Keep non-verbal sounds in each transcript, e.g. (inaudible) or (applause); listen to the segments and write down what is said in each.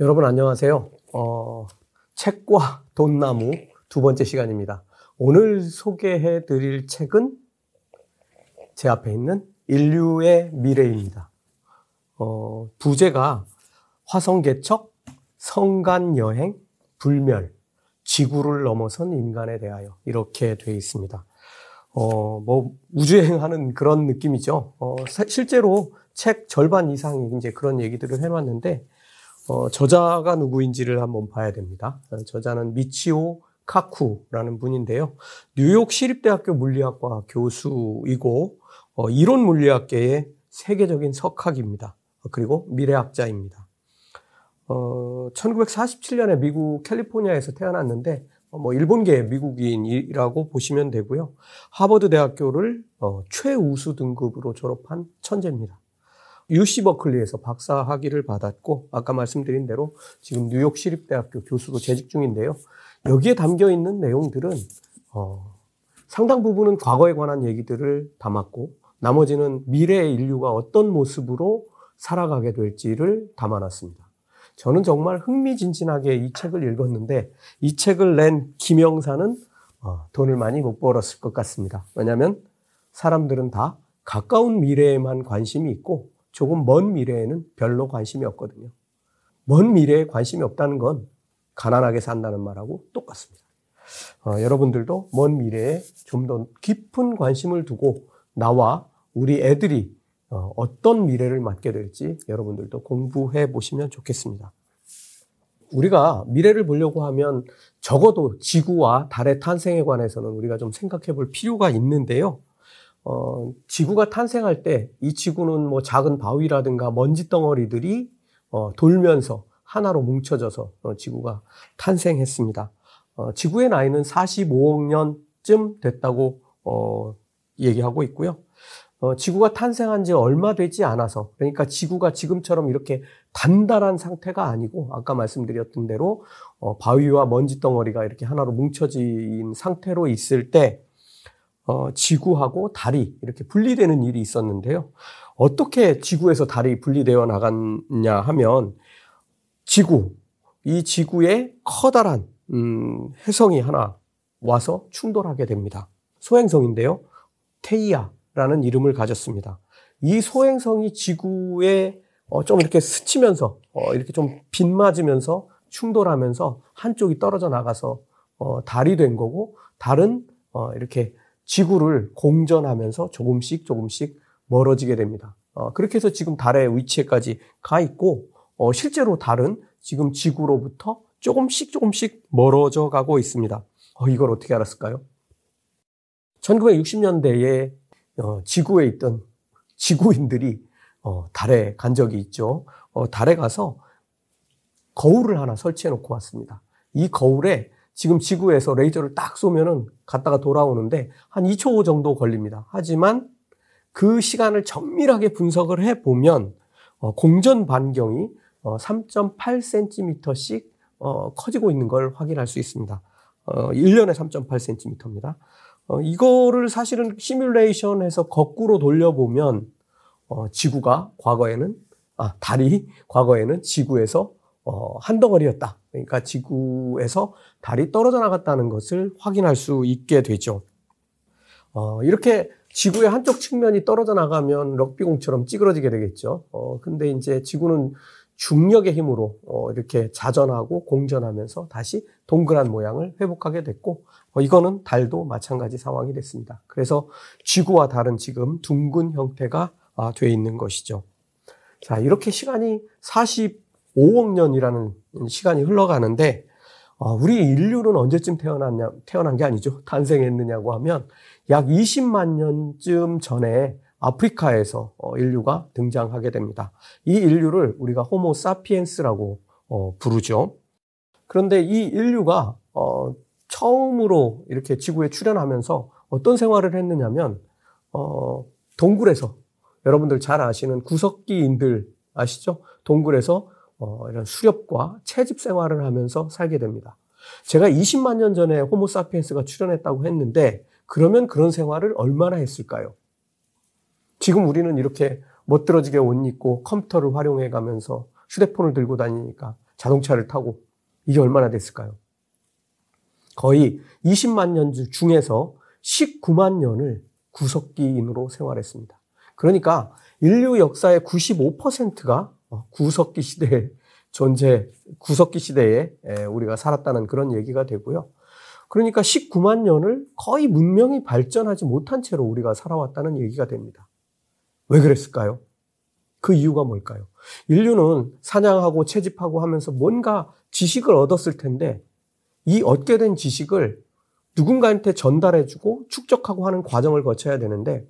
여러분 안녕하세요. 어, 책과 돈나무 두 번째 시간입니다. 오늘 소개해 드릴 책은 제 앞에 있는 인류의 미래입니다. 어, 부제가 화성 개척, 성간 여행, 불멸, 지구를 넘어선 인간에 대하여 이렇게 되어 있습니다. 어, 뭐 우주여행하는 그런 느낌이죠. 어, 실제로 책 절반 이상이 이제 그런 얘기들을 해놨는데 어, 저자가 누구인지를 한번 봐야 됩니다. 어, 저자는 미치오 카쿠라는 분인데요. 뉴욕 시립대학교 물리학과 교수이고 어, 이론 물리학계의 세계적인 석학입니다. 어, 그리고 미래학자입니다. 어, 1947년에 미국 캘리포니아에서 태어났는데 어, 뭐 일본계 미국인이라고 보시면 되고요. 하버드 대학교를 어, 최우수 등급으로 졸업한 천재입니다. UC 버클리에서 박사 학위를 받았고 아까 말씀드린 대로 지금 뉴욕 시립대학교 교수로 재직 중인데요. 여기에 담겨 있는 내용들은 어, 상당 부분은 과거에 관한 얘기들을 담았고 나머지는 미래의 인류가 어떤 모습으로 살아가게 될지를 담아놨습니다. 저는 정말 흥미진진하게 이 책을 읽었는데 이 책을 낸 김영사는 어, 돈을 많이 못 벌었을 것 같습니다. 왜냐하면 사람들은 다 가까운 미래에만 관심이 있고 조금 먼 미래에는 별로 관심이 없거든요. 먼 미래에 관심이 없다는 건 가난하게 산다는 말하고 똑같습니다. 어, 여러분들도 먼 미래에 좀 더 깊은 관심을 두고 나와 우리 애들이 어, 어떤 미래를 맞게 될지 여러분들도 공부해 보시면 좋겠습니다. 우리가 미래를 보려고 하면 적어도 지구와 달의 탄생에 관해서는 우리가 좀 생각해 볼 필요가 있는데요. 어, 지구가 탄생할 때 이 지구는 뭐 작은 바위라든가 먼지 덩어리들이 어, 돌면서 하나로 뭉쳐져서 어, 지구가 탄생했습니다. 어, 지구의 나이는 45억 년쯤 됐다고 어, 얘기하고 있고요. 어, 지구가 탄생한 지 얼마 되지 않아서 그러니까 지구가 지금처럼 이렇게 단단한 상태가 아니고 아까 말씀드렸던 대로 어, 바위와 먼지 덩어리가 이렇게 하나로 뭉쳐진 상태로 있을 때 어, 지구하고 달이 이렇게 분리되는 일이 있었는데요. 어떻게 지구에서 달이 분리되어 나갔냐 하면 지구, 이 지구에 커다란 음, 해성이 하나 와서 충돌하게 됩니다. 소행성인데요. 테이아라는 이름을 가졌습니다. 이 소행성이 지구에 어, 좀 이렇게 스치면서 어, 이렇게 좀 빗맞으면서 충돌하면서 한쪽이 떨어져 나가서 어, 달이 된 거고 달은 어, 이렇게 지구를 공전하면서 조금씩 조금씩 멀어지게 됩니다. 어, 그렇게 해서 지금 달의 위치에까지 가 있고 어, 실제로 달은 지금 지구로부터 조금씩 조금씩 멀어져 가고 있습니다. 어, 이걸 어떻게 알았을까요? 1960년대에 어, 지구에 있던 지구인들이 어, 달에 간 적이 있죠. 어, 달에 가서 거울을 하나 설치해 놓고 왔습니다. 이 거울에 지금 지구에서 레이저를 딱 쏘면은 갔다가 돌아오는데 한 2초 정도 걸립니다. 하지만 그 시간을 정밀하게 분석을 해 보면 어, 공전 반경이 어, 3.8cm씩 어, 커지고 있는 걸 확인할 수 있습니다. 어, 1년에 3.8cm입니다. 어, 이거를 사실은 시뮬레이션에서 거꾸로 돌려보면 어, 지구가 과거에는 아 달이 과거에는 지구에서 어, 한 덩어리였다. 그러니까 지구에서 달이 떨어져 나갔다는 것을 확인할 수 있게 되죠. 어, 이렇게 지구의 한쪽 측면이 떨어져 나가면 럭비공처럼 찌그러지게 되겠죠. 어, 근데 이제 지구는 중력의 힘으로 어, 이렇게 자전하고 공전하면서 다시 동그란 모양을 회복하게 됐고, 어, 이거는 달도 마찬가지 상황이 됐습니다. 그래서 지구와 달은 지금 둥근 형태가 아, 되어 있는 것이죠. 자, 이렇게 시간이 40 5억 년이라는 시간이 흘러가는데 어, 우리 인류는 언제쯤 태어났냐, 태어난 게 아니죠. 탄생했느냐고 하면 약 20만 년쯤 전에 아프리카에서 어, 인류가 등장하게 됩니다. 이 인류를 우리가 호모 사피엔스라고 어, 부르죠. 그런데 이 인류가 처음으로 이렇게 지구에 출현하면서 어떤 생활을 했느냐면 동굴에서 여러분들 잘 아시는 구석기인들 아시죠? 동굴에서 어, 이런 수렵과 채집 생활을 하면서 살게 됩니다. 제가 20만 년 전에 호모사피엔스가 출현했다고 했는데 그러면 그런 생활을 얼마나 했을까요? 지금 우리는 이렇게 멋들어지게 옷 입고 컴퓨터를 활용해 가면서 휴대폰을 들고 다니니까 자동차를 타고 이게 얼마나 됐을까요? 거의 20만 년 중에서 19만 년을 구석기인으로 생활했습니다. 그러니까 인류 역사의 95%가 어, 구석기 시대에 존재, 구석기 시대에 우리가 살았다는 그런 얘기가 되고요. 그러니까 19만 년을 거의 문명이 발전하지 못한 채로 우리가 살아왔다는 얘기가 됩니다. 왜 그랬을까요? 그 이유가 뭘까요? 인류는 사냥하고 채집하고 하면서 뭔가 지식을 얻었을 텐데 이 얻게 된 지식을 누군가한테 전달해주고 축적하고 하는 과정을 거쳐야 되는데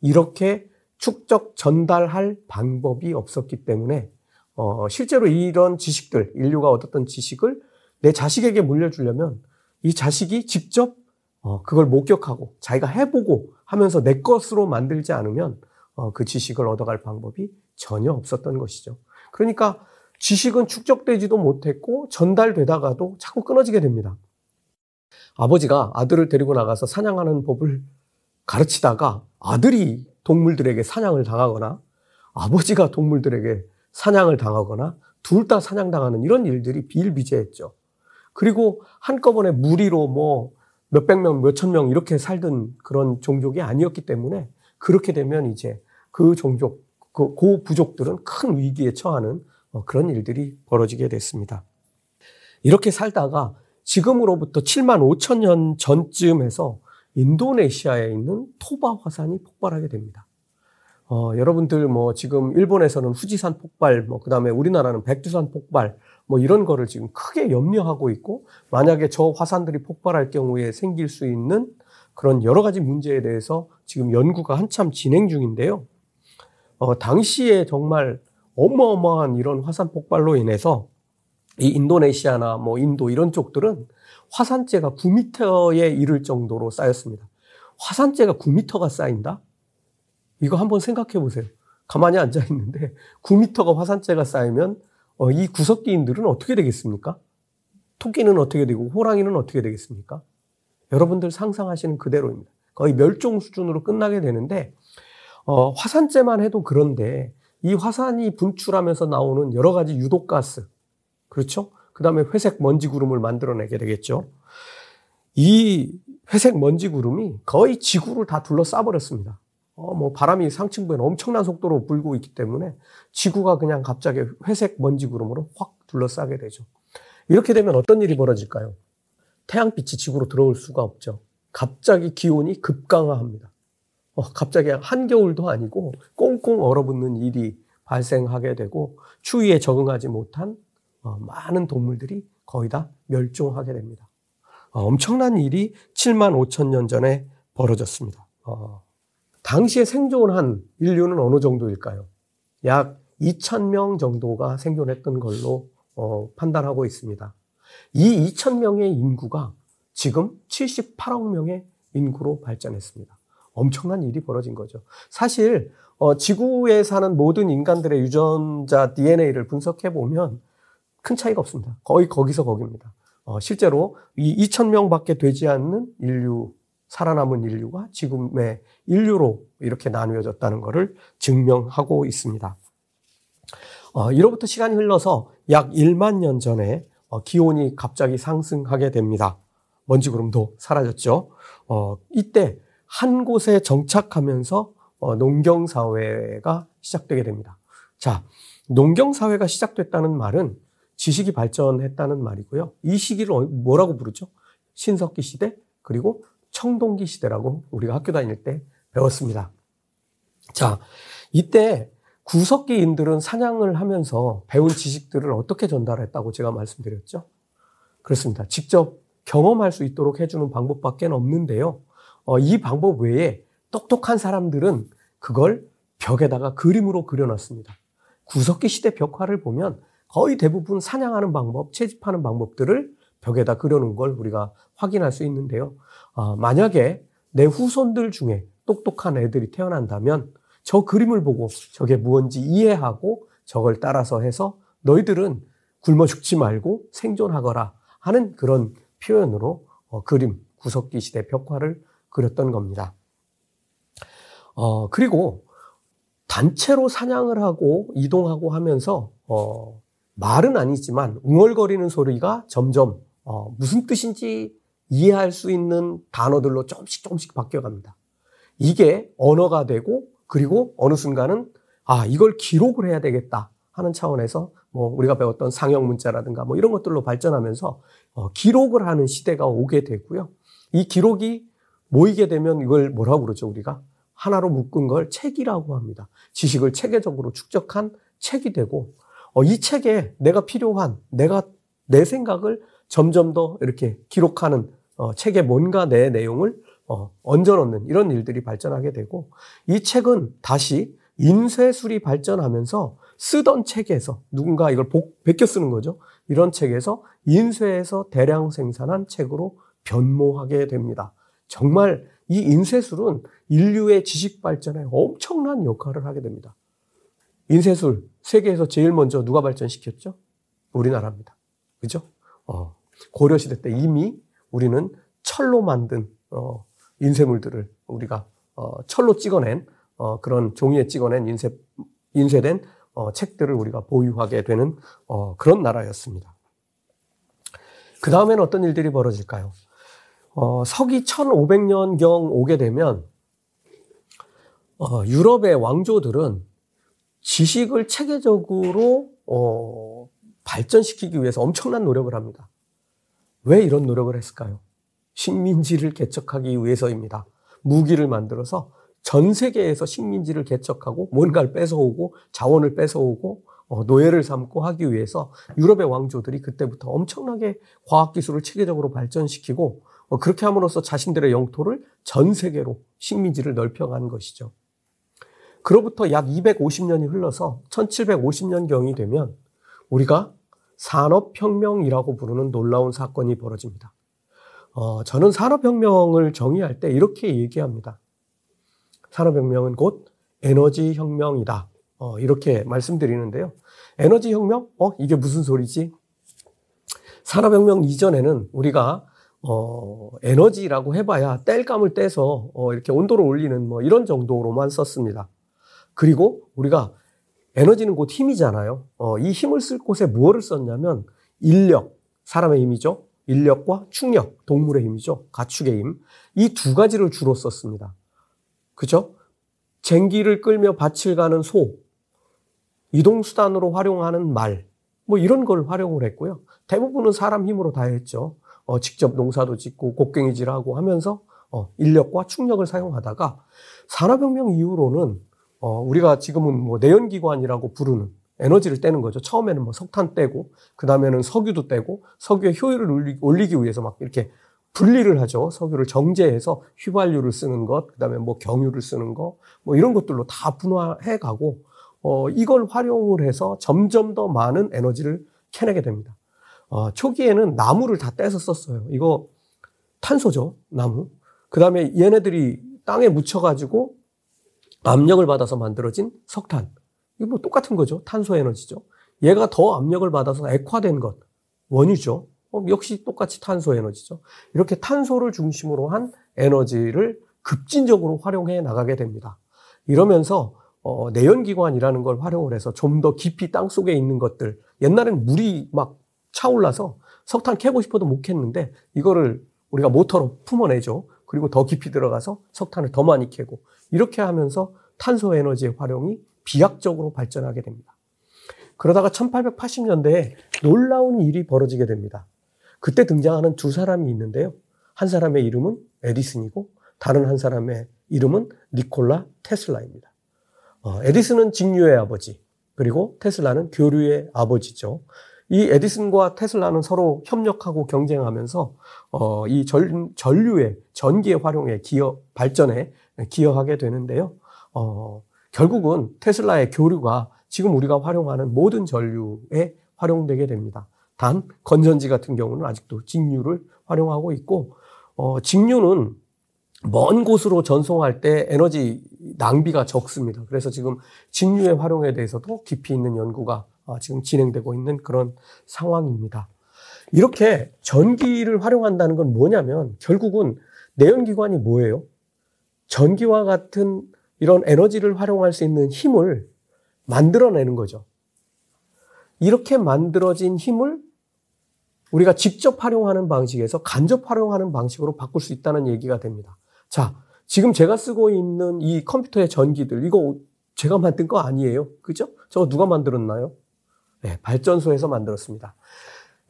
이렇게 축적 전달할 방법이 없었기 때문에 어, 실제로 이런 지식들 인류가 얻었던 지식을 내 자식에게 물려주려면 이 자식이 직접 어, 그걸 목격하고 자기가 해보고 하면서 내 것으로 만들지 않으면 어, 그 지식을 얻어갈 방법이 전혀 없었던 것이죠. 그러니까 지식은 축적되지도 못했고 전달되다가도 자꾸 끊어지게 됩니다. 아버지가 아들을 데리고 나가서 사냥하는 법을 가르치다가 아들이 동물들에게 사냥을 당하거나 아버지가 동물들에게 사냥을 당하거나 둘 다 사냥당하는 이런 일들이 비일비재했죠. 그리고 한꺼번에 무리로 뭐 몇백 명, 몇천 명 이렇게 살던 그런 종족이 아니었기 때문에 그렇게 되면 이제 그 종족, 그, 그 부족들은 큰 위기에 처하는 어, 그런 일들이 벌어지게 됐습니다. 이렇게 살다가 지금으로부터 7만 5천 년 전쯤에서 인도네시아에 있는 토바 화산이 폭발하게 됩니다. 어, 여러분들 뭐 지금 일본에서는 후지산 폭발, 뭐 그다음에 우리나라는 백두산 폭발, 뭐 이런 거를 지금 크게 염려하고 있고 만약에 저 화산들이 폭발할 경우에 생길 수 있는 그런 여러 가지 문제에 대해서 지금 연구가 한참 진행 중인데요. 어, 당시에 정말 어마어마한 이런 화산 폭발로 인해서 이 인도네시아나 뭐 인도 이런 쪽들은 화산재가 9m에 이를 정도로 쌓였습니다. 화산재가 9m가 쌓인다? 이거 한번 생각해 보세요. 가만히 앉아 있는데 9m가 화산재가 쌓이면 어, 이 구석기인들은 어떻게 되겠습니까? 토끼는 어떻게 되고 호랑이는 어떻게 되겠습니까? 여러분들 상상하시는 그대로입니다. 거의 멸종 수준으로 끝나게 되는데 어, 화산재만 해도 그런데 이 화산이 분출하면서 나오는 여러 가지 유독가스, 그렇죠? 그 다음에 회색 먼지 구름을 만들어내게 되겠죠. 이 회색 먼지 구름이 거의 지구를 다 둘러싸 버렸습니다. 어, 뭐 바람이 상층부에 엄청난 속도로 불고 있기 때문에 지구가 그냥 갑자기 회색 먼지 구름으로 확 둘러싸게 되죠. 이렇게 되면 어떤 일이 벌어질까요? 태양빛이 지구로 들어올 수가 없죠. 갑자기 기온이 급강하합니다. 어, 갑자기 한겨울도 아니고 꽁꽁 얼어붙는 일이 발생하게 되고 추위에 적응하지 못한 어, 많은 동물들이 거의 다 멸종하게 됩니다. 어, 엄청난 일이 7만 5천 년 전에 벌어졌습니다. 어, 당시에 생존한 인류는 어느 정도일까요? 약 2천 명 정도가 생존했던 걸로 어, 판단하고 있습니다. 이 2천 명의 인구가 지금 78억 명의 인구로 발전했습니다. 엄청난 일이 벌어진 거죠. 사실 어, 지구에 사는 모든 인간들의 유전자 DNA를 분석해 보면 큰 차이가 없습니다. 거의 거기서 거기입니다. 어, 실제로 이 2천 명밖에 되지 않는 인류 살아남은 인류가 지금의 인류로 이렇게 나누어졌다는 것을 증명하고 있습니다. 어, 이로부터 시간이 흘러서 약 1만 년 전에 어, 기온이 갑자기 상승하게 됩니다. 먼지 구름도 사라졌죠. 어, 이때 한 곳에 정착하면서 어, 농경 사회가 시작되게 됩니다. 자, 농경 사회가 시작됐다는 말은 지식이 발전했다는 말이고요. 이 시기를 어, 뭐라고 부르죠? 신석기 시대, 그리고 청동기 시대라고 우리가 학교 다닐 때 배웠습니다. 자, 이때 구석기인들은 사냥을 하면서 배운 지식들을 어떻게 전달했다고 제가 말씀드렸죠? 그렇습니다. 직접 경험할 수 있도록 해주는 방법밖에 없는데요. 어, 이 방법 외에 똑똑한 사람들은 그걸 벽에다가 그림으로 그려놨습니다. 구석기 시대 벽화를 보면 거의 대부분 사냥하는 방법, 채집하는 방법들을 벽에다 그려놓은 걸 우리가 확인할 수 있는데요. 어, 만약에 내 후손들 중에 똑똑한 애들이 태어난다면 저 그림을 보고 저게 무언지 이해하고 저걸 따라서 해서 너희들은 굶어 죽지 말고 생존하거라 하는 그런 표현으로 어, 그림, 구석기 시대 벽화를 그렸던 겁니다. 어, 그리고 단체로 사냥을 하고 이동하고 하면서 어, 말은 아니지만 웅얼거리는 소리가 점점 어, 무슨 뜻인지 이해할 수 있는 단어들로 조금씩 조금씩 바뀌어갑니다. 이게 언어가 되고 그리고 어느 순간은 아 이걸 기록을 해야 되겠다 하는 차원에서 뭐 우리가 배웠던 상형 문자라든가 뭐 이런 것들로 발전하면서 어, 기록을 하는 시대가 오게 되고요. 이 기록이 모이게 되면 이걸 뭐라고 그러죠 우리가 하나로 묶은 걸 책이라고 합니다. 지식을 체계적으로 축적한 책이 되고 어, 이 책에 내가 필요한 내가 내 생각을 점점 더 이렇게 기록하는 어, 책에 뭔가 내 내용을 어, 얹어놓는 이런 일들이 발전하게 되고 이 책은 다시 인쇄술이 발전하면서 쓰던 책에서 누군가 이걸 복, 베껴 쓰는 거죠. 이런 책에서 인쇄해서 대량 생산한 책으로 변모하게 됩니다. 정말 이 인쇄술은 인류의 지식 발전에 엄청난 역할을 하게 됩니다. 인쇄술 세계에서 제일 먼저 누가 발전시켰죠? 우리나라입니다. 그죠? 어, 고려시대 때 이미 우리는 철로 만든 어, 인쇄물들을 우리가 어, 철로 찍어낸 어, 그런 종이에 찍어낸 인쇄 인쇄된 어, 책들을 우리가 보유하게 되는 어, 그런 나라였습니다. 그 다음에는 어떤 일들이 벌어질까요? 어, 서기 1500년경 오게 되면 어, 유럽의 왕조들은 지식을 체계적으로 어, 발전시키기 위해서 엄청난 노력을 합니다. 왜 이런 노력을 했을까요? 식민지를 개척하기 위해서입니다. 무기를 만들어서 전 세계에서 식민지를 개척하고 뭔가를 뺏어오고 자원을 뺏어오고 어, 노예를 삼고 하기 위해서 유럽의 왕조들이 그때부터 엄청나게 과학기술을 체계적으로 발전시키고 어, 그렇게 함으로써 자신들의 영토를 전 세계로 식민지를 넓혀간 것이죠. 그로부터 약 250년이 흘러서 1750년경이 되면 우리가 산업혁명이라고 부르는 놀라운 사건이 벌어집니다. 어, 저는 산업혁명을 정의할 때 이렇게 얘기합니다. 산업혁명은 곧 에너지혁명이다. 어, 이렇게 말씀드리는데요. 에너지혁명? 어, 이게 무슨 소리지? 산업혁명 이전에는 우리가 어, 에너지라고 해봐야 땔감을 떼서 어, 이렇게 온도를 올리는 뭐 이런 정도로만 썼습니다. 그리고 우리가 에너지는 곧 힘이잖아요. 어, 이 힘을 쓸 곳에 무엇을 썼냐면 인력, 사람의 힘이죠. 인력과 충력, 동물의 힘이죠. 가축의 힘. 이 두 가지를 주로 썼습니다. 그죠? 쟁기를 끌며 밭을 가는 소, 이동수단으로 활용하는 말, 뭐 이런 걸 활용을 했고요. 대부분은 사람 힘으로 다 했죠. 어, 직접 농사도 짓고 곡괭이질하고 하면서 어, 인력과 충력을 사용하다가 산업혁명 이후로는 어, 우리가 지금은 뭐 내연기관이라고 부르는 에너지를 떼는 거죠. 처음에는 뭐 석탄 떼고, 그 다음에는 석유도 떼고, 석유의 효율을 올리기 위해서 막 이렇게 분리를 하죠. 석유를 정제해서 휘발유를 쓰는 것, 그 다음에 뭐 경유를 쓰는 거, 뭐 이런 것들로 다 분화해 가고, 어, 이걸 활용을 해서 점점 더 많은 에너지를 캐내게 됩니다. 어, 초기에는 나무를 다 떼서 썼어요. 이거 탄소죠, 나무. 그 다음에 얘네들이 땅에 묻혀가지고 압력을 받아서 만들어진 석탄. 이거 뭐 똑같은 거죠. 탄소 에너지죠. 얘가 더 압력을 받아서 액화된 것. 원유죠. 어, 역시 똑같이 탄소 에너지죠. 이렇게 탄소를 중심으로 한 에너지를 급진적으로 활용해 나가게 됩니다. 이러면서 어, 내연기관이라는 걸 활용을 해서 좀 더 깊이 땅 속에 있는 것들. 옛날엔 물이 막 차올라서 석탄 캐고 싶어도 못 캤는데 이거를 우리가 모터로 품어내죠. 그리고 더 깊이 들어가서 석탄을 더 많이 캐고 이렇게 하면서 탄소 에너지의 활용이 비약적으로 발전하게 됩니다. 그러다가 1880년대에 놀라운 일이 벌어지게 됩니다. 그때 등장하는 두 사람이 있는데요. 한 사람의 이름은 에디슨이고 다른 한 사람의 이름은 니콜라 테슬라입니다. 어, 에디슨은 직류의 아버지, 그리고 테슬라는 교류의 아버지죠. 이 에디슨과 테슬라는 서로 협력하고 경쟁하면서 어, 이 전, 전류의 전기의 활용에 기여 발전에 기여하게 되는데요. 어, 결국은 테슬라의 교류가 지금 우리가 활용하는 모든 전류에 활용되게 됩니다. 단 건전지 같은 경우는 아직도 직류를 활용하고 있고 어, 직류는 먼 곳으로 전송할 때 에너지 낭비가 적습니다. 그래서 지금 직류의 활용에 대해서도 깊이 있는 연구가 어, 지금 진행되고 있는 그런 상황입니다. 이렇게 전기를 활용한다는 건 뭐냐면 결국은 내연기관이 뭐예요? 전기와 같은 이런 에너지를 활용할 수 있는 힘을 만들어내는 거죠. 이렇게 만들어진 힘을 우리가 직접 활용하는 방식에서 간접 활용하는 방식으로 바꿀 수 있다는 얘기가 됩니다. 자, 지금 제가 쓰고 있는 이 컴퓨터의 전기들, 이거 제가 만든 거 아니에요. 그죠? 저거 누가 만들었나요? 네, 발전소에서 만들었습니다.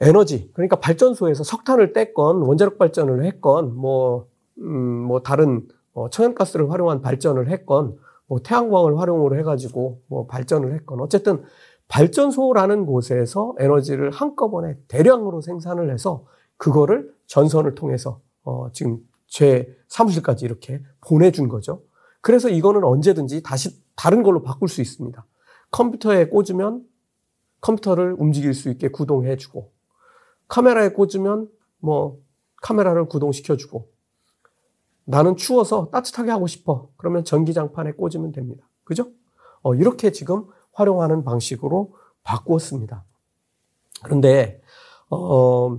에너지, 그러니까 발전소에서 석탄을 뗐건, 원자력 발전을 했건, 뭐, 음, 뭐, 다른, 어, 천연가스를 활용한 발전을 했건, 뭐, 태양광을 활용으로 해가지고, 뭐, 발전을 했건, 어쨌든, 발전소라는 곳에서 에너지를 한꺼번에 대량으로 생산을 해서, 그거를 전선을 통해서, 어, 지금 제 사무실까지 이렇게 보내준 거죠. 그래서 이거는 언제든지 다시 다른 걸로 바꿀 수 있습니다. 컴퓨터에 꽂으면 컴퓨터를 움직일 수 있게 구동해주고, 카메라에 꽂으면 뭐 카메라를 구동시켜주고, 나는 추워서 따뜻하게 하고 싶어. 그러면 전기장판에 꽂으면 됩니다. 그죠? 어, 이렇게 지금 활용하는 방식으로 바꾸었습니다. 그런데, 어,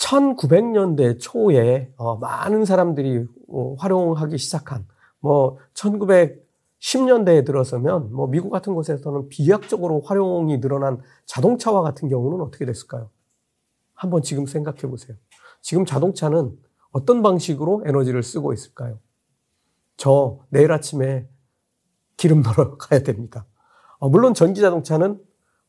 1900년대 초에 어, 많은 사람들이 어, 활용하기 시작한 뭐 1910년대에 들어서면 뭐 미국 같은 곳에서는 비약적으로 활용이 늘어난 자동차와 같은 경우는 어떻게 됐을까요? 한번 지금 생각해 보세요. 지금 자동차는 어떤 방식으로 에너지를 쓰고 있을까요? 저 내일 아침에 기름 넣으러 (laughs) 가야 됩니다. 어, 물론 전기 자동차는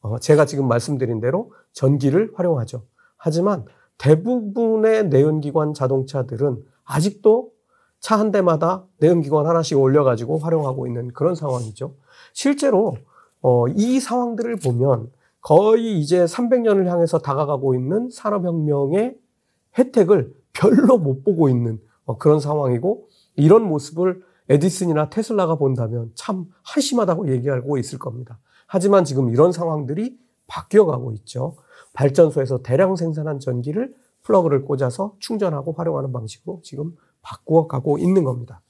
어, 제가 지금 말씀드린 대로 전기를 활용하죠. 하지만 대부분의 내연기관 자동차들은 아직도 차 한 대마다 내연기관 하나씩 올려가지고 활용하고 있는 그런 상황이죠. 실제로 어, 이 상황들을 보면 거의 이제 300년을 향해서 다가가고 있는 산업혁명의 혜택을 별로 못 보고 있는 어, 그런 상황이고 이런 모습을 에디슨이나 테슬라가 본다면 참 한심하다고 얘기하고 있을 겁니다. 하지만 지금 이런 상황들이 바뀌어가고 있죠. 발전소에서 대량 생산한 전기를 플러그를 꽂아서 충전하고 활용하는 방식으로 지금 바꾸어 가고 있는 겁니다.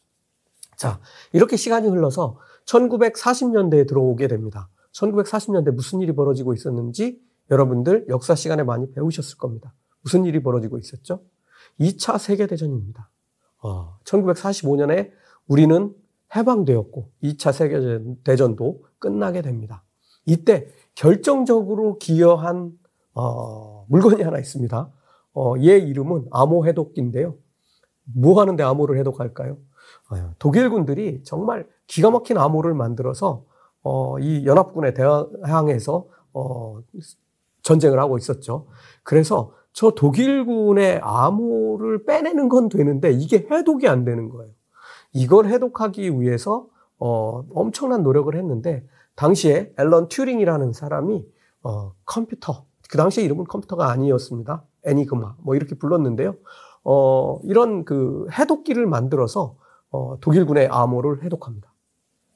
자, 이렇게 시간이 흘러서 1940년대에 들어오게 됩니다. 1940년대 무슨 일이 벌어지고 있었는지 여러분들 역사 시간에 많이 배우셨을 겁니다. 무슨 일이 벌어지고 있었죠? 2차 세계대전입니다. 어, 1945년에 우리는 해방되었고 2차 세계대전도 끝나게 됩니다. 이때 결정적으로 기여한 어, 물건이 하나 있습니다. 어, 얘 이름은 암호 해독기인데요. 뭐 하는데 암호를 해독할까요? 어, 독일군들이 정말 기가 막힌 암호를 만들어서 어, 이 연합군에 대항해서 어, 전쟁을 하고 있었죠. 그래서 저 독일군의 암호를 빼내는 건 되는데 이게 해독이 안 되는 거예요. 이걸 해독하기 위해서 어, 엄청난 노력을 했는데 당시에 앨런 튜링이라는 사람이 어, 컴퓨터 그 당시에 이름은 컴퓨터가 아니었습니다. 애니그마 뭐 이렇게 불렀는데요. 어, 이런 그 해독기를 만들어서 어, 독일군의 암호를 해독합니다.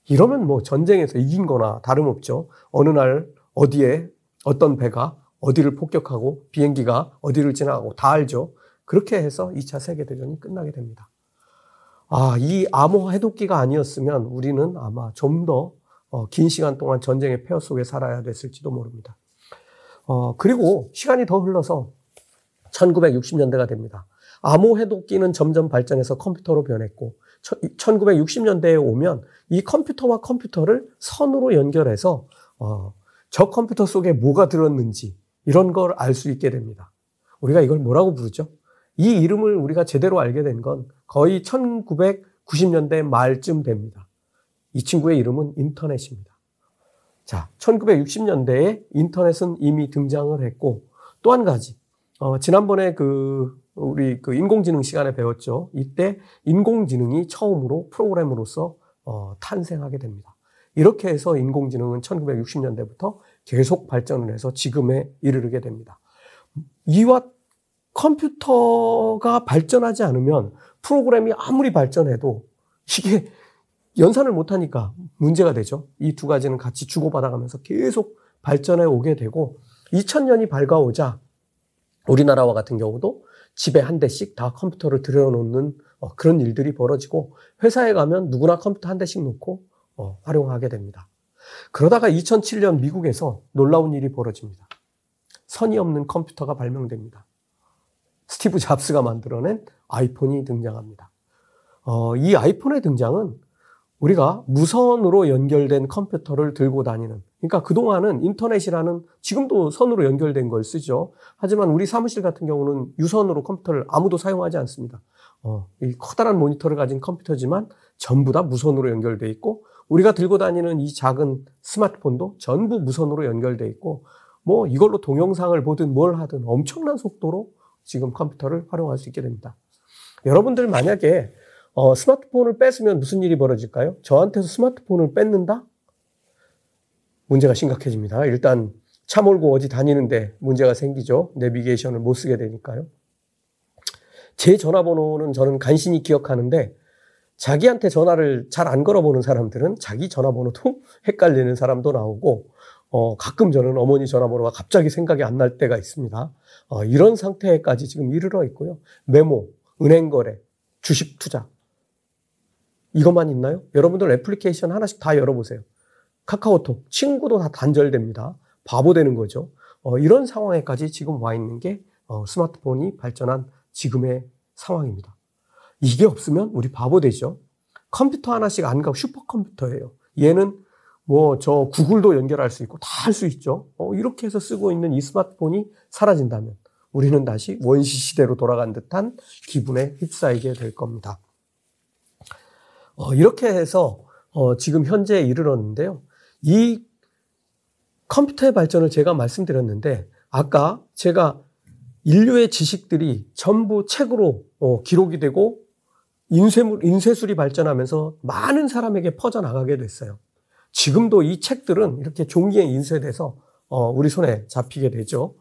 이러면 뭐 전쟁에서 이긴 거나 다름없죠. 어느 날 어디에 어떤 배가 어디를 폭격하고 비행기가 어디를 지나가고 다 알죠. 그렇게 해서 2차 세계대전이 끝나게 됩니다. 아, 이 암호 해독기가 아니었으면 우리는 아마 좀 더긴 어, 시간 동안 전쟁의 폐허 속에 살아야 됐을지도 모릅니다. 어, 그리고 시간이 더 흘러서 1960년대가 됩니다. 암호 해독기는 점점 발전해서 컴퓨터로 변했고 1960년대에 오면 이 컴퓨터와 컴퓨터를 선으로 연결해서 어, 저 컴퓨터 속에 뭐가 들었는지 이런 걸 알 수 있게 됩니다. 우리가 이걸 뭐라고 부르죠? 이 이름을 우리가 제대로 알게 된 건 거의 1990년대 말쯤 됩니다. 이 친구의 이름은 인터넷입니다. 자, 1960년대에 인터넷은 이미 등장을 했고 또 한 가지 어, 지난번에 그 우리 그 인공지능 시간에 배웠죠. 이때 인공지능이 처음으로 프로그램으로서 어, 탄생하게 됩니다. 이렇게 해서 인공지능은 1960년대부터 계속 발전을 해서 지금에 이르게 됩니다. 이와 컴퓨터가 발전하지 않으면 프로그램이 아무리 발전해도 이게 연산을 못하니까 문제가 되죠. 이 두 가지는 같이 주고받아가면서 계속 발전해 오게 되고 2000년이 밝아오자 우리나라와 같은 경우도 집에 한 대씩 다 컴퓨터를 들여놓는 어, 그런 일들이 벌어지고 회사에 가면 누구나 컴퓨터 한 대씩 놓고 어, 활용하게 됩니다. 그러다가 2007년 미국에서 놀라운 일이 벌어집니다. 선이 없는 컴퓨터가 발명됩니다. 스티브 잡스가 만들어낸 아이폰이 등장합니다. 어, 이 아이폰의 등장은 우리가 무선으로 연결된 컴퓨터를 들고 다니는 그러니까 그동안은 인터넷이라는 지금도 선으로 연결된 걸 쓰죠. 하지만 우리 사무실 같은 경우는 유선으로 컴퓨터를 아무도 사용하지 않습니다. 어, 이 커다란 모니터를 가진 컴퓨터지만 전부 다 무선으로 연결돼 있고 우리가 들고 다니는 이 작은 스마트폰도 전부 무선으로 연결돼 있고 뭐 이걸로 동영상을 보든 뭘 하든 엄청난 속도로 지금 컴퓨터를 활용할 수 있게 됩니다. 여러분들 만약에 어, 스마트폰을 뺏으면 무슨 일이 벌어질까요? 저한테서 스마트폰을 뺏는다? 문제가 심각해집니다. 일단 차 몰고 어디 다니는데 문제가 생기죠. 내비게이션을 못 쓰게 되니까요. 제 전화번호는 저는 간신히 기억하는데 자기한테 전화를 잘 안 걸어보는 사람들은 자기 전화번호도 (laughs) 헷갈리는 사람도 나오고 어, 가끔 저는 어머니 전화번호가 갑자기 생각이 안 날 때가 있습니다. 어, 이런 상태까지 지금 이르러 있고요. 메모, 은행 거래, 주식 투자. 이것만 있나요? 여러분들 애플리케이션 하나씩 다 열어보세요. 카카오톡, 친구도 다 단절됩니다. 바보 되는 거죠. 어, 이런 상황에까지 지금 와 있는 게 어, 스마트폰이 발전한 지금의 상황입니다. 이게 없으면 우리 바보 되죠. 컴퓨터 하나씩 안 가고 슈퍼컴퓨터예요. 얘는 뭐 저 구글도 연결할 수 있고 다 할 수 있죠. 어, 이렇게 해서 쓰고 있는 이 스마트폰이 사라진다면 우리는 다시 원시 시대로 돌아간 듯한 기분에 휩싸이게 될 겁니다. 어, 이렇게 해서 어, 지금 현재에 이르렀는데요. 이 컴퓨터의 발전을 제가 말씀드렸는데 아까 제가 인류의 지식들이 전부 책으로 어, 기록이 되고 인쇄물, 인쇄술이 발전하면서 많은 사람에게 퍼져나가게 됐어요. 지금도 이 책들은 이렇게 종이에 인쇄돼서 어, 우리 손에 잡히게 되죠.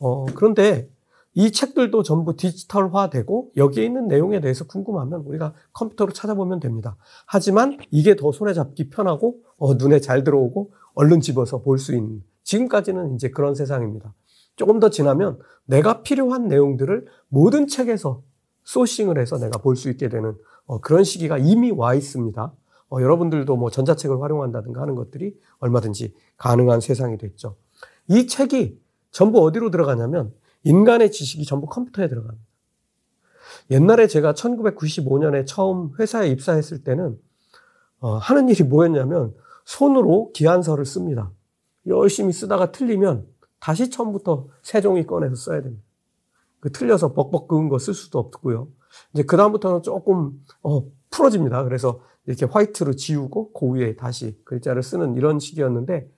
어, 그런데 이 책들도 전부 디지털화되고 여기에 있는 내용에 대해서 궁금하면 우리가 컴퓨터로 찾아보면 됩니다. 하지만 이게 더 손에 잡기 편하고 어, 눈에 잘 들어오고 얼른 집어서 볼 수 있는 지금까지는 이제 그런 세상입니다. 조금 더 지나면 내가 필요한 내용들을 모든 책에서 소싱을 해서 내가 볼 수 있게 되는 어, 그런 시기가 이미 와 있습니다. 어, 여러분들도 뭐 전자책을 활용한다든가 하는 것들이 얼마든지 가능한 세상이 됐죠. 이 책이 전부 어디로 들어가냐면 인간의 지식이 전부 컴퓨터에 들어갑니다. 옛날에 제가 1995년에 처음 회사에 입사했을 때는 어, 하는 일이 뭐였냐면 손으로 기한서를 씁니다. 열심히 쓰다가 틀리면 다시 처음부터 세 종이 꺼내서 써야 됩니다. 그 틀려서 벅벅 그은 거 쓸 수도 없고요. 이제 그 다음부터는 조금, 어, 풀어집니다. 그래서 이렇게 화이트로 지우고 그 위에 다시 글자를 쓰는 이런 식이었는데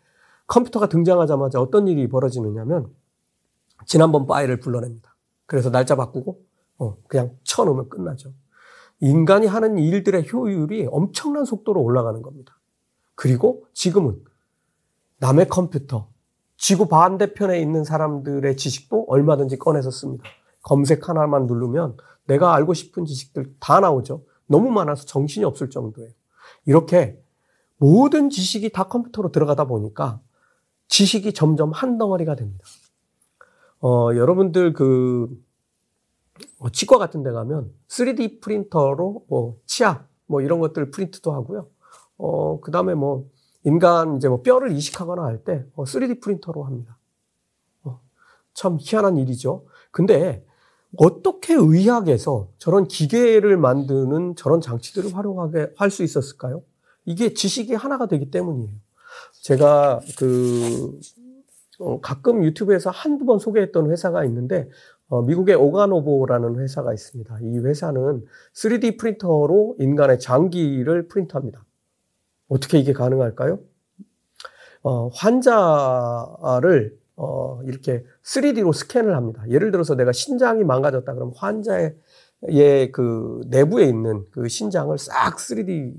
컴퓨터가 등장하자마자 어떤 일이 벌어지느냐면 지난번 파일을 불러냅니다. 그래서 날짜 바꾸고 어, 그냥 쳐놓으면 끝나죠. 인간이 하는 일들의 효율이 엄청난 속도로 올라가는 겁니다. 그리고 지금은 남의 컴퓨터, 지구 반대편에 있는 사람들의 지식도 얼마든지 꺼내서 씁니다. 검색 하나만 누르면 내가 알고 싶은 지식들 다 나오죠. 너무 많아서 정신이 없을 정도예요. 이렇게 모든 지식이 다 컴퓨터로 들어가다 보니까 지식이 점점 한 덩어리가 됩니다. 어, 여러분들 그 어, 치과 같은 데 가면 3D 프린터로 뭐 치아 뭐 이런 것들 프린트도 하고요. 어, 그 다음에 뭐 인간 이제 뭐 뼈를 이식하거나 할 때 3D 어, 프린터로 합니다. 어, 참 희한한 일이죠. 근데 어떻게 의학에서 저런 기계를 만드는 저런 장치들을 활용하게 할 수 있었을까요? 이게 지식이 하나가 되기 때문이에요. 제가 그 어, 가끔 유튜브에서 한두 번 소개했던 회사가 있는데 어, 미국의 오가노보라는 회사가 있습니다. 이 회사는 3D 프린터로 인간의 장기를 프린트합니다. 어떻게 이게 가능할까요? 어, 환자를 어, 이렇게 3D로 스캔을 합니다. 예를 들어서 내가 신장이 망가졌다 그러면 환자의 그 내부에 있는 그 신장을 싹 3D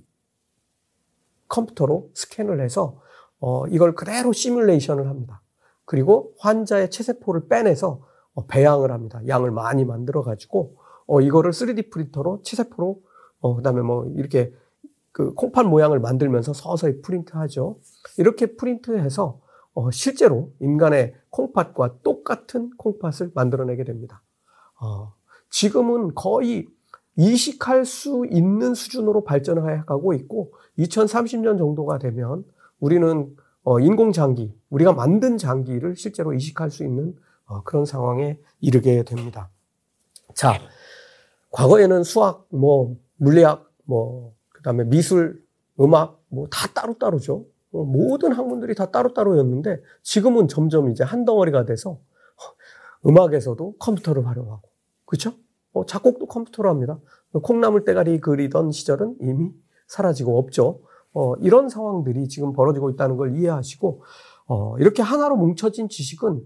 컴퓨터로 스캔을 해서 어, 이걸 그대로 시뮬레이션을 합니다. 그리고 환자의 체세포를 빼내서 어, 배양을 합니다. 양을 많이 만들어 가지고 어, 이거를 3D 프린터로 체세포로 어, 그다음에 뭐 이렇게 그 콩팥 모양을 만들면서 서서히 프린트하죠. 이렇게 프린트해서 어, 실제로 인간의 콩팥과 똑같은 콩팥을 만들어내게 됩니다. 어, 지금은 거의 이식할 수 있는 수준으로 발전해 가고 있고 2030년 정도가 되면 우리는 어, 인공장기, 우리가 만든 장기를 실제로 이식할 수 있는 어, 그런 상황에 이르게 됩니다. 자, 과거에는 수학, 뭐, 물리학, 뭐, 그 다음에 미술, 음악, 뭐 다 따로따로죠. 어, 모든 학문들이 다 따로따로였는데 지금은 점점 이제 한 덩어리가 돼서 음악에서도 컴퓨터를 활용하고 그렇죠? 어, 작곡도 컴퓨터로 합니다. 콩나물 대가리 그리던 시절은 이미 사라지고 없죠. 어, 이런 상황들이 지금 벌어지고 있다는 걸 이해하시고 어, 이렇게 하나로 뭉쳐진 지식은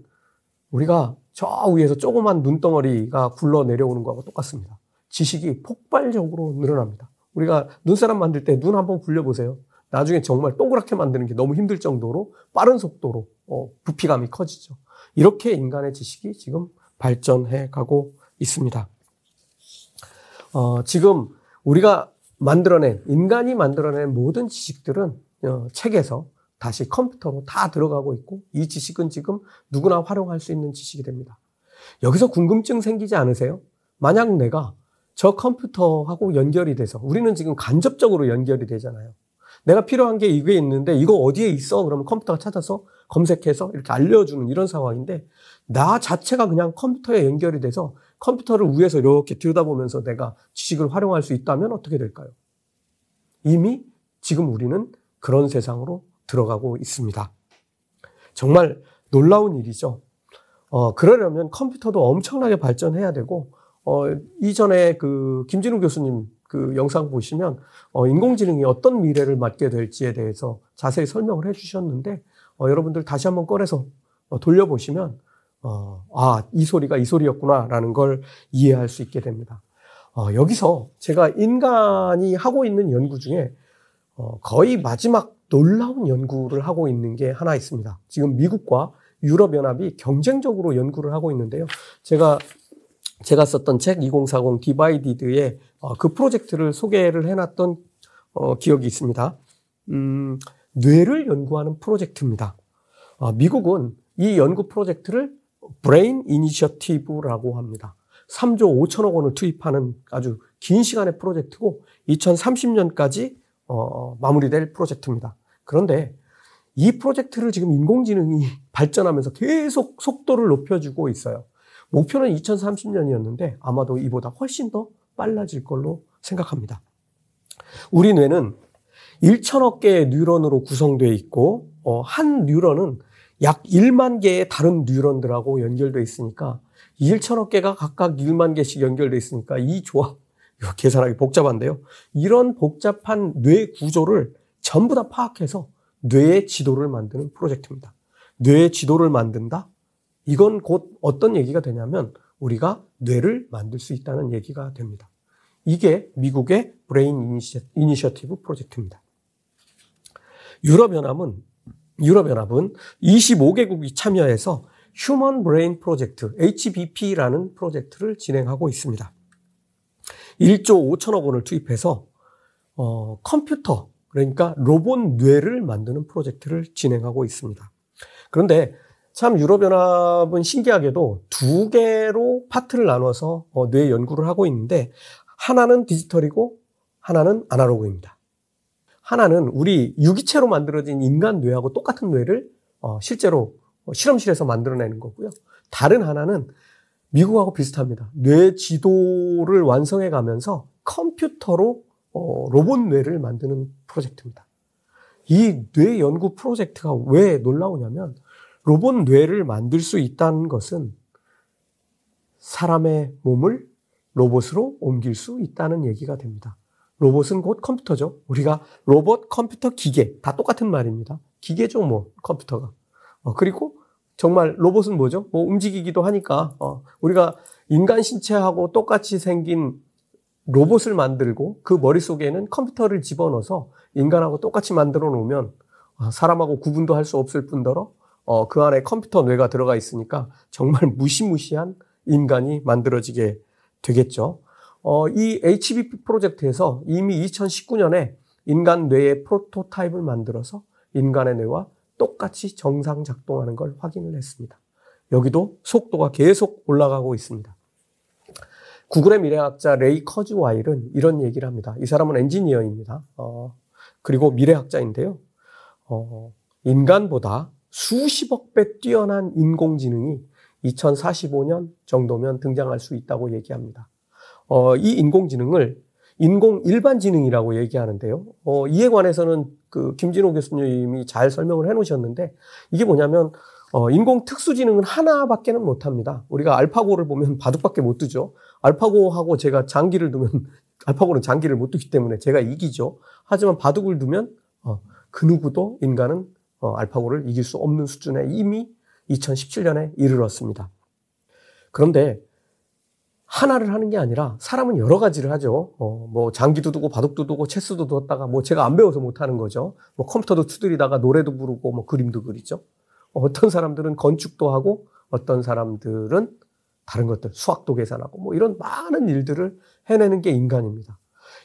우리가 저 위에서 조그만 눈덩어리가 굴러 내려오는 거하고 똑같습니다. 지식이 폭발적으로 늘어납니다. 우리가 눈사람 만들 때 눈 한번 굴려보세요. 나중에 정말 동그랗게 만드는 게 너무 힘들 정도로 빠른 속도로 어, 부피감이 커지죠. 이렇게 인간의 지식이 지금 발전해 가고 있습니다. 어, 지금 우리가 만들어낸, 인간이 만들어낸 모든 지식들은 어, 책에서 다시 컴퓨터로 다 들어가고 있고 이 지식은 지금 누구나 활용할 수 있는 지식이 됩니다. 여기서 궁금증 생기지 않으세요? 만약 내가 저 컴퓨터하고 연결이 돼서 우리는 지금 간접적으로 연결이 되잖아요. 내가 필요한 게 이게 있는데 이거 어디에 있어? 그러면 컴퓨터가 찾아서 검색해서 이렇게 알려주는 이런 상황인데 나 자체가 그냥 컴퓨터에 연결이 돼서 컴퓨터를 위에서 이렇게 들여다보면서 내가 지식을 활용할 수 있다면 어떻게 될까요? 이미 지금 우리는 그런 세상으로 들어가고 있습니다. 정말 놀라운 일이죠. 어, 그러려면 컴퓨터도 엄청나게 발전해야 되고, 어, 이전에 그 김진우 교수님 그 영상 보시면 어, 인공지능이 어떤 미래를 맞게 될지에 대해서 자세히 설명을 해주셨는데 어, 여러분들 다시 한번 꺼내서 어, 돌려보시면 어, 아, 이 소리가 이 소리였구나라는 걸 이해할 수 있게 됩니다. 어, 여기서 제가 인간이 하고 있는 연구 중에 어, 거의 마지막 놀라운 연구를 하고 있는 게 하나 있습니다. 지금 미국과 유럽연합이 경쟁적으로 연구를 하고 있는데요. 제가 제가 썼던 책 2040 Divided의 어, 그 프로젝트를 소개를 해놨던 어, 기억이 있습니다. 음, 뇌를 연구하는 프로젝트입니다. 어, 미국은 이 연구 프로젝트를 Brain Initiative라고 합니다. 3조 5천억 원을 투입하는 아주 긴 시간의 프로젝트고 2030년까지 어, 마무리될 프로젝트입니다. 그런데 이 프로젝트를 지금 인공지능이 (laughs) 발전하면서 계속 속도를 높여주고 있어요. 목표는 2030년이었는데 아마도 이보다 훨씬 더 빨라질 걸로 생각합니다. 우리 뇌는 1천억 개의 뉴런으로 구성되어 있고 어, 한 뉴런은 약 1만 개의 다른 뉴런들하고 연결되어 있으니까 1천억 개가 각각 1만 개씩 연결되어 있으니까 이 조합 계산하기 복잡한데요. 이런 복잡한 뇌 구조를 전부 다 파악해서 뇌의 지도를 만드는 프로젝트입니다. 뇌의 지도를 만든다? 이건 곧 어떤 얘기가 되냐면 우리가 뇌를 만들 수 있다는 얘기가 됩니다. 이게 미국의 Brain Initiative 프로젝트입니다. 유럽연합은 유럽연합은 25개국이 참여해서 Human Brain Project HBP라는 프로젝트를 진행하고 있습니다. 1조 5천억 원을 투입해서 어, 컴퓨터 그러니까 로봇 뇌를 만드는 프로젝트를 진행하고 있습니다. 그런데 참 유럽연합은 신기하게도 두 개로 파트를 나눠서 어, 뇌 연구를 하고 있는데 하나는 디지털이고 하나는 아날로그입니다. 하나는 우리 유기체로 만들어진 인간 뇌하고 똑같은 뇌를 어, 실제로 실험실에서 만들어내는 거고요. 다른 하나는 미국하고 비슷합니다. 뇌 지도를 완성해 가면서 컴퓨터로 어, 로봇 뇌를 만드는 프로젝트입니다. 이 뇌 연구 프로젝트가 왜 놀라우냐면 로봇 뇌를 만들 수 있다는 것은 사람의 몸을 로봇으로 옮길 수 있다는 얘기가 됩니다. 로봇은 곧 컴퓨터죠. 우리가 로봇, 컴퓨터, 기계 다 똑같은 말입니다. 기계죠, 뭐 컴퓨터가. 어, 그리고 정말 로봇은 뭐죠? 뭐 움직이기도 하니까 어, 우리가 인간 신체하고 똑같이 생긴 로봇을 만들고 그 머릿속에는 컴퓨터를 집어넣어서 인간하고 똑같이 만들어 놓으면 어, 사람하고 구분도 할 수 없을 뿐더러 어, 그 안에 컴퓨터 뇌가 들어가 있으니까 정말 (laughs) 무시무시한 인간이 만들어지게 되겠죠. 어, 이 HBP 프로젝트에서 이미 2019년에 인간 뇌의 프로토타입을 만들어서 인간의 뇌와 똑같이 정상 작동하는 걸 확인을 했습니다. 여기도 속도가 계속 올라가고 있습니다. 구글의 미래학자 레이 커즈와일은 이런 얘기를 합니다. 이 사람은 엔지니어입니다. 어, 그리고 미래학자인데요. 어, 인간보다 수십억 배 뛰어난 인공지능이 2045년 정도면 등장할 수 있다고 얘기합니다. 어, 이 인공지능을 인공 일반 지능이라고 얘기하는데요. 어, 이에 관해서는 그 김진호 교수님이 잘 설명을 해 놓으셨는데 이게 뭐냐면 어, 인공 특수지능은 하나밖에는 못 합니다. 우리가 알파고를 보면 바둑밖에 못 두죠. 알파고하고 제가 장기를 두면 (laughs) 알파고는 장기를 못 두기 때문에 제가 이기죠. 하지만 바둑을 두면 어, 그 누구도 인간은 어, 알파고를 이길 수 없는 수준에 이미 2017년에 이르렀습니다. 그런데 하나를 하는 게 아니라 사람은 여러 가지를 하죠. 어, 뭐 장기도 두고 바둑도 두고 체스도 두었다가 뭐 제가 안 배워서 못 하는 거죠. 뭐 컴퓨터도 두드리다가 노래도 부르고 뭐 그림도 그리죠. 어떤 사람들은 건축도 하고 어떤 사람들은 다른 것들 수학도 계산하고 뭐 이런 많은 일들을 해내는 게 인간입니다.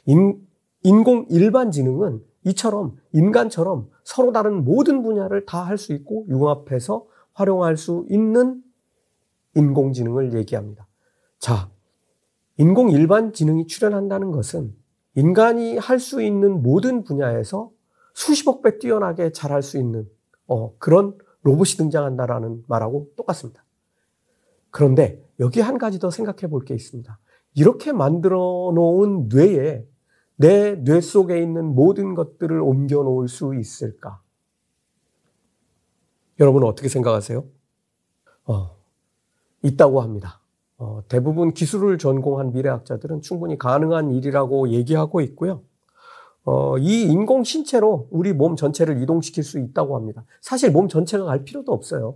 인, 인공 일반 지능은 이처럼 인간처럼 서로 다른 모든 분야를 다 할 수 있고 융합해서 활용할 수 있는 인공지능을 얘기합니다. 자, 인공 일반 지능이 출현한다는 것은 인간이 할 수 있는 모든 분야에서 수십억 배 뛰어나게 잘할 수 있는 어, 그런 로봇이 등장한다라는 말하고 똑같습니다. 그런데 여기 한 가지 더 생각해 볼 게 있습니다. 이렇게 만들어 놓은 뇌에 내 뇌 속에 있는 모든 것들을 옮겨 놓을 수 있을까? 여러분은 어떻게 생각하세요? 어, 있다고 합니다. 어, 대부분 기술을 전공한 미래학자들은 충분히 가능한 일이라고 얘기하고 있고요. 어, 이 인공 신체로 우리 몸 전체를 이동시킬 수 있다고 합니다. 사실 몸 전체가 갈 필요도 없어요.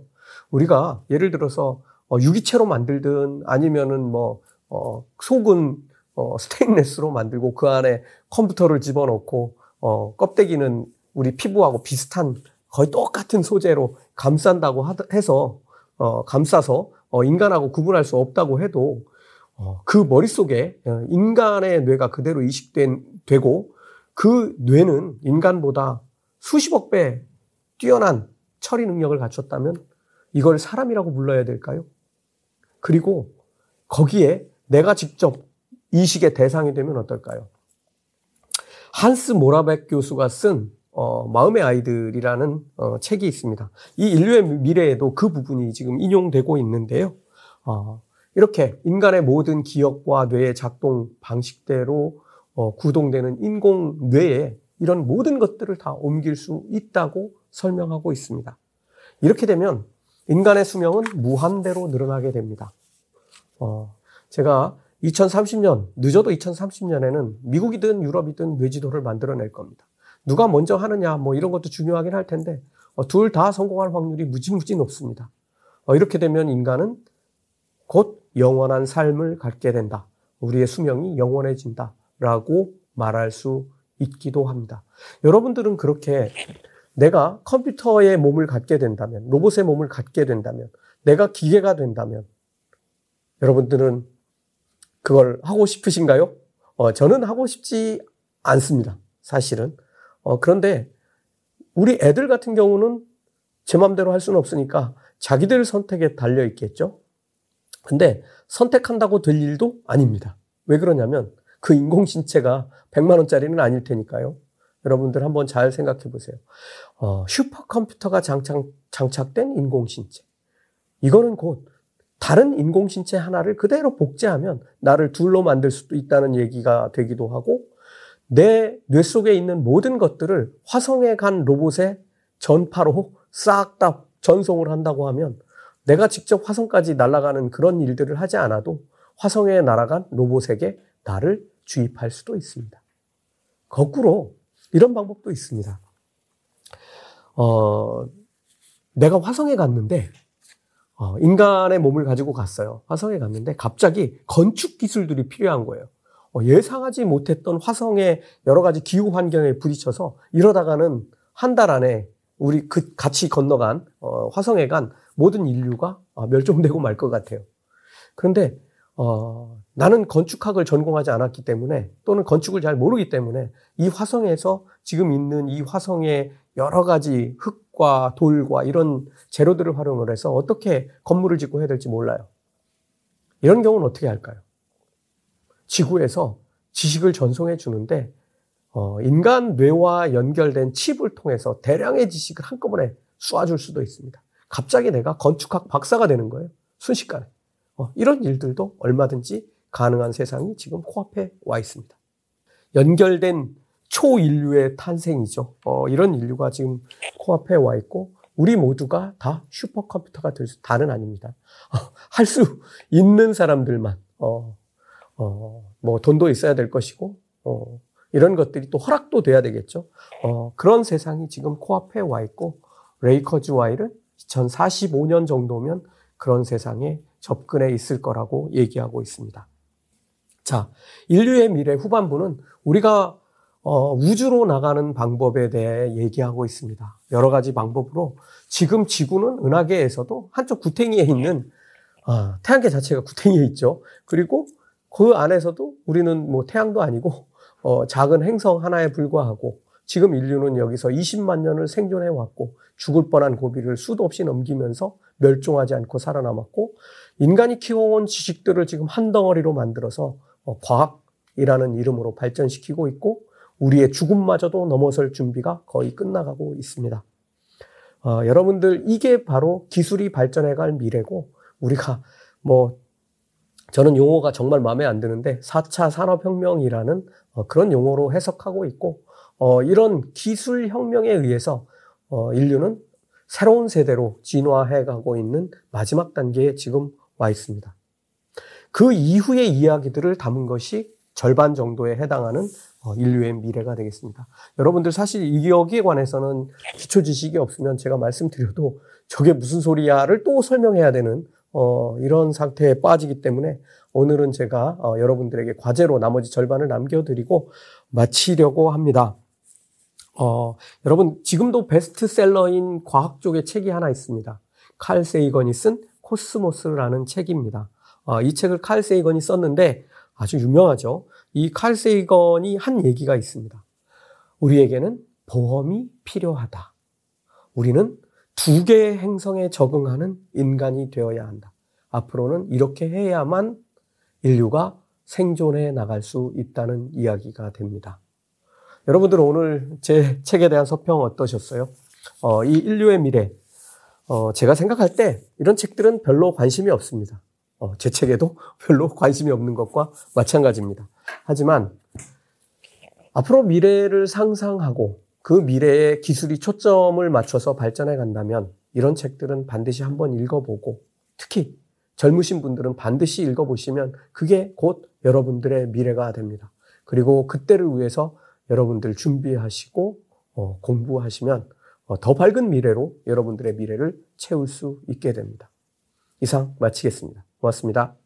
우리가 예를 들어서 어, 유기체로 만들든 아니면은 뭐 어, 속은 어, 스테인레스로 만들고 그 안에 컴퓨터를 집어넣고 어, 껍데기는 우리 피부하고 비슷한 거의 똑같은 소재로 감싼다고 해서 어, 감싸서 어, 인간하고 구분할 수 없다고 해도 어, 그 머릿속에 어, 인간의 뇌가 그대로 이식된 되고 그 뇌는 인간보다 수십억 배 뛰어난 처리 능력을 갖췄다면 이걸 사람이라고 불러야 될까요? 그리고 거기에 내가 직접 이식의 대상이 되면 어떨까요? 한스 모라백 교수가 쓴 어, 마음의 아이들이라는 어, 책이 있습니다. 이 인류의 미래에도 그 부분이 지금 인용되고 있는데요. 어, 이렇게 인간의 모든 기억과 뇌의 작동 방식대로 어, 구동되는 인공 뇌에 이런 모든 것들을 다 옮길 수 있다고 설명하고 있습니다. 이렇게 되면 인간의 수명은 무한대로 늘어나게 됩니다. 어, 제가 2030년, 늦어도 2030년에는 미국이든 유럽이든 뇌지도를 만들어낼 겁니다. 누가 먼저 하느냐, 뭐 이런 것도 중요하긴 할 텐데, 어, 둘 다 성공할 확률이 무지무지 높습니다. 어, 이렇게 되면 인간은 곧 영원한 삶을 갖게 된다. 우리의 수명이 영원해진다. 라고 말할 수 있기도 합니다. 여러분들은 그렇게 내가 컴퓨터의 몸을 갖게 된다면, 로봇의 몸을 갖게 된다면, 내가 기계가 된다면, 여러분들은 그걸 하고 싶으신가요? 어, 저는 하고 싶지 않습니다. 사실은. 어, 그런데 우리 애들 같은 경우는 제 마음대로 할 수는 없으니까 자기들 선택에 달려 있겠죠? 근데 선택한다고 될 일도 아닙니다. 왜 그러냐면 그 인공신체가 100만원짜리는 아닐 테니까요. 여러분들 한번 잘 생각해 보세요. 어, 슈퍼컴퓨터가 장착, 장착된 인공신체. 이거는 곧 다른 인공신체 하나를 그대로 복제하면 나를 둘로 만들 수도 있다는 얘기가 되기도 하고 내 뇌 속에 있는 모든 것들을 화성에 간 로봇의 전파로 싹 다 전송을 한다고 하면 내가 직접 화성까지 날아가는 그런 일들을 하지 않아도 화성에 날아간 로봇에게 나를 주입할 수도 있습니다. 거꾸로 이런 방법도 있습니다. 어, 내가 화성에 갔는데 어, 인간의 몸을 가지고 갔어요. 화성에 갔는데 갑자기 건축 기술들이 필요한 거예요. 어, 예상하지 못했던 화성의 여러 가지 기후 환경에 부딪혀서 이러다가는 한 달 안에 우리 그 같이 건너간 어, 화성에 간 모든 인류가 아, 멸종되고 말 것 같아요. 그런데 어, 나는 건축학을 전공하지 않았기 때문에 또는 건축을 잘 모르기 때문에 이 화성에서 지금 있는 이 화성의 여러 가지 흙과 돌과 이런 재료들을 활용을 해서 어떻게 건물을 짓고 해야 될지 몰라요. 이런 경우는 어떻게 할까요? 지구에서 지식을 전송해 주는데 어, 인간 뇌와 연결된 칩을 통해서 대량의 지식을 한꺼번에 쏘아줄 수도 있습니다. 갑자기 내가 건축학 박사가 되는 거예요. 순식간에. 어, 이런 일들도 얼마든지 가능한 세상이 지금 코앞에 와 있습니다. 연결된 초인류의 탄생이죠. 어, 이런 인류가 지금 코앞에 와 있고 우리 모두가 다 슈퍼컴퓨터가 될 수, 다는 아닙니다. 어, (laughs) 할수 있는 사람들만, 어, 어, 뭐 돈도 있어야 될 것이고, 어, 이런 것들이 또 허락도 돼야 되겠죠. 어, 그런 세상이 지금 코앞에 와 있고, 레이커즈 와일은 2045년 정도면 그런 세상에 접근해 있을 거라고 얘기하고 있습니다. 자, 인류의 미래 후반부는 우리가 어, 우주로 나가는 방법에 대해 얘기하고 있습니다. 여러 가지 방법으로 지금 지구는 은하계에서도 한쪽 구탱이에 있는 아, 태양계 자체가 구탱이에 있죠. 그리고 그 안에서도 우리는 뭐 태양도 아니고 어, 작은 행성 하나에 불과하고 지금 인류는 여기서 20만 년을 생존해 왔고 죽을 뻔한 고비를 수도 없이 넘기면서 멸종하지 않고 살아남았고 인간이 키워온 지식들을 지금 한 덩어리로 만들어서 어, 과학이라는 이름으로 발전시키고 있고 우리의 죽음마저도 넘어설 준비가 거의 끝나가고 있습니다. 어, 여러분들 이게 바로 기술이 발전해갈 미래고 우리가 뭐 저는 용어가 정말 마음에 안 드는데 4차 산업혁명이라는 어, 그런 용어로 해석하고 있고 어, 이런 기술혁명에 의해서 어, 인류는 새로운 세대로 진화해 가고 있는 마지막 단계에 지금 와 있습니다. 그 이후의 이야기들을 담은 것이 절반 정도에 해당하는 어, 인류의 미래가 되겠습니다. 여러분들 사실 여기에 관해서는 기초 지식이 없으면 제가 말씀드려도 저게 무슨 소리야를 또 설명해야 되는 어, 이런 상태에 빠지기 때문에 오늘은 제가 어, 여러분들에게 과제로 나머지 절반을 남겨드리고 마치려고 합니다. 어, 여러분 지금도 베스트셀러인 과학 쪽의 책이 하나 있습니다. 칼 세이건이 쓴 코스모스라는 책입니다. 어, 이 책을 칼 세이건이 썼는데 아주 유명하죠. 이 칼 세이건이 한 얘기가 있습니다. 우리에게는 보험이 필요하다. 우리는 두 개의 행성에 적응하는 인간이 되어야 한다. 앞으로는 이렇게 해야만 인류가 생존해 나갈 수 있다는 이야기가 됩니다. 여러분들 오늘 제 책에 대한 서평 어떠셨어요? 어, 이 인류의 미래. 어, 제가 생각할 때 이런 책들은 별로 관심이 없습니다. 어, 제 책에도 별로 (laughs) 관심이 없는 것과 마찬가지입니다. 하지만 앞으로 미래를 상상하고 그 미래에 기술이 초점을 맞춰서 발전해 간다면 이런 책들은 반드시 한번 읽어보고 특히 젊으신 분들은 반드시 읽어보시면 그게 곧 여러분들의 미래가 됩니다. 그리고 그때를 위해서 여러분들 준비하시고 어, 공부하시면 어, 더 밝은 미래로 여러분들의 미래를 채울 수 있게 됩니다. 이상 마치겠습니다. 고맙습니다.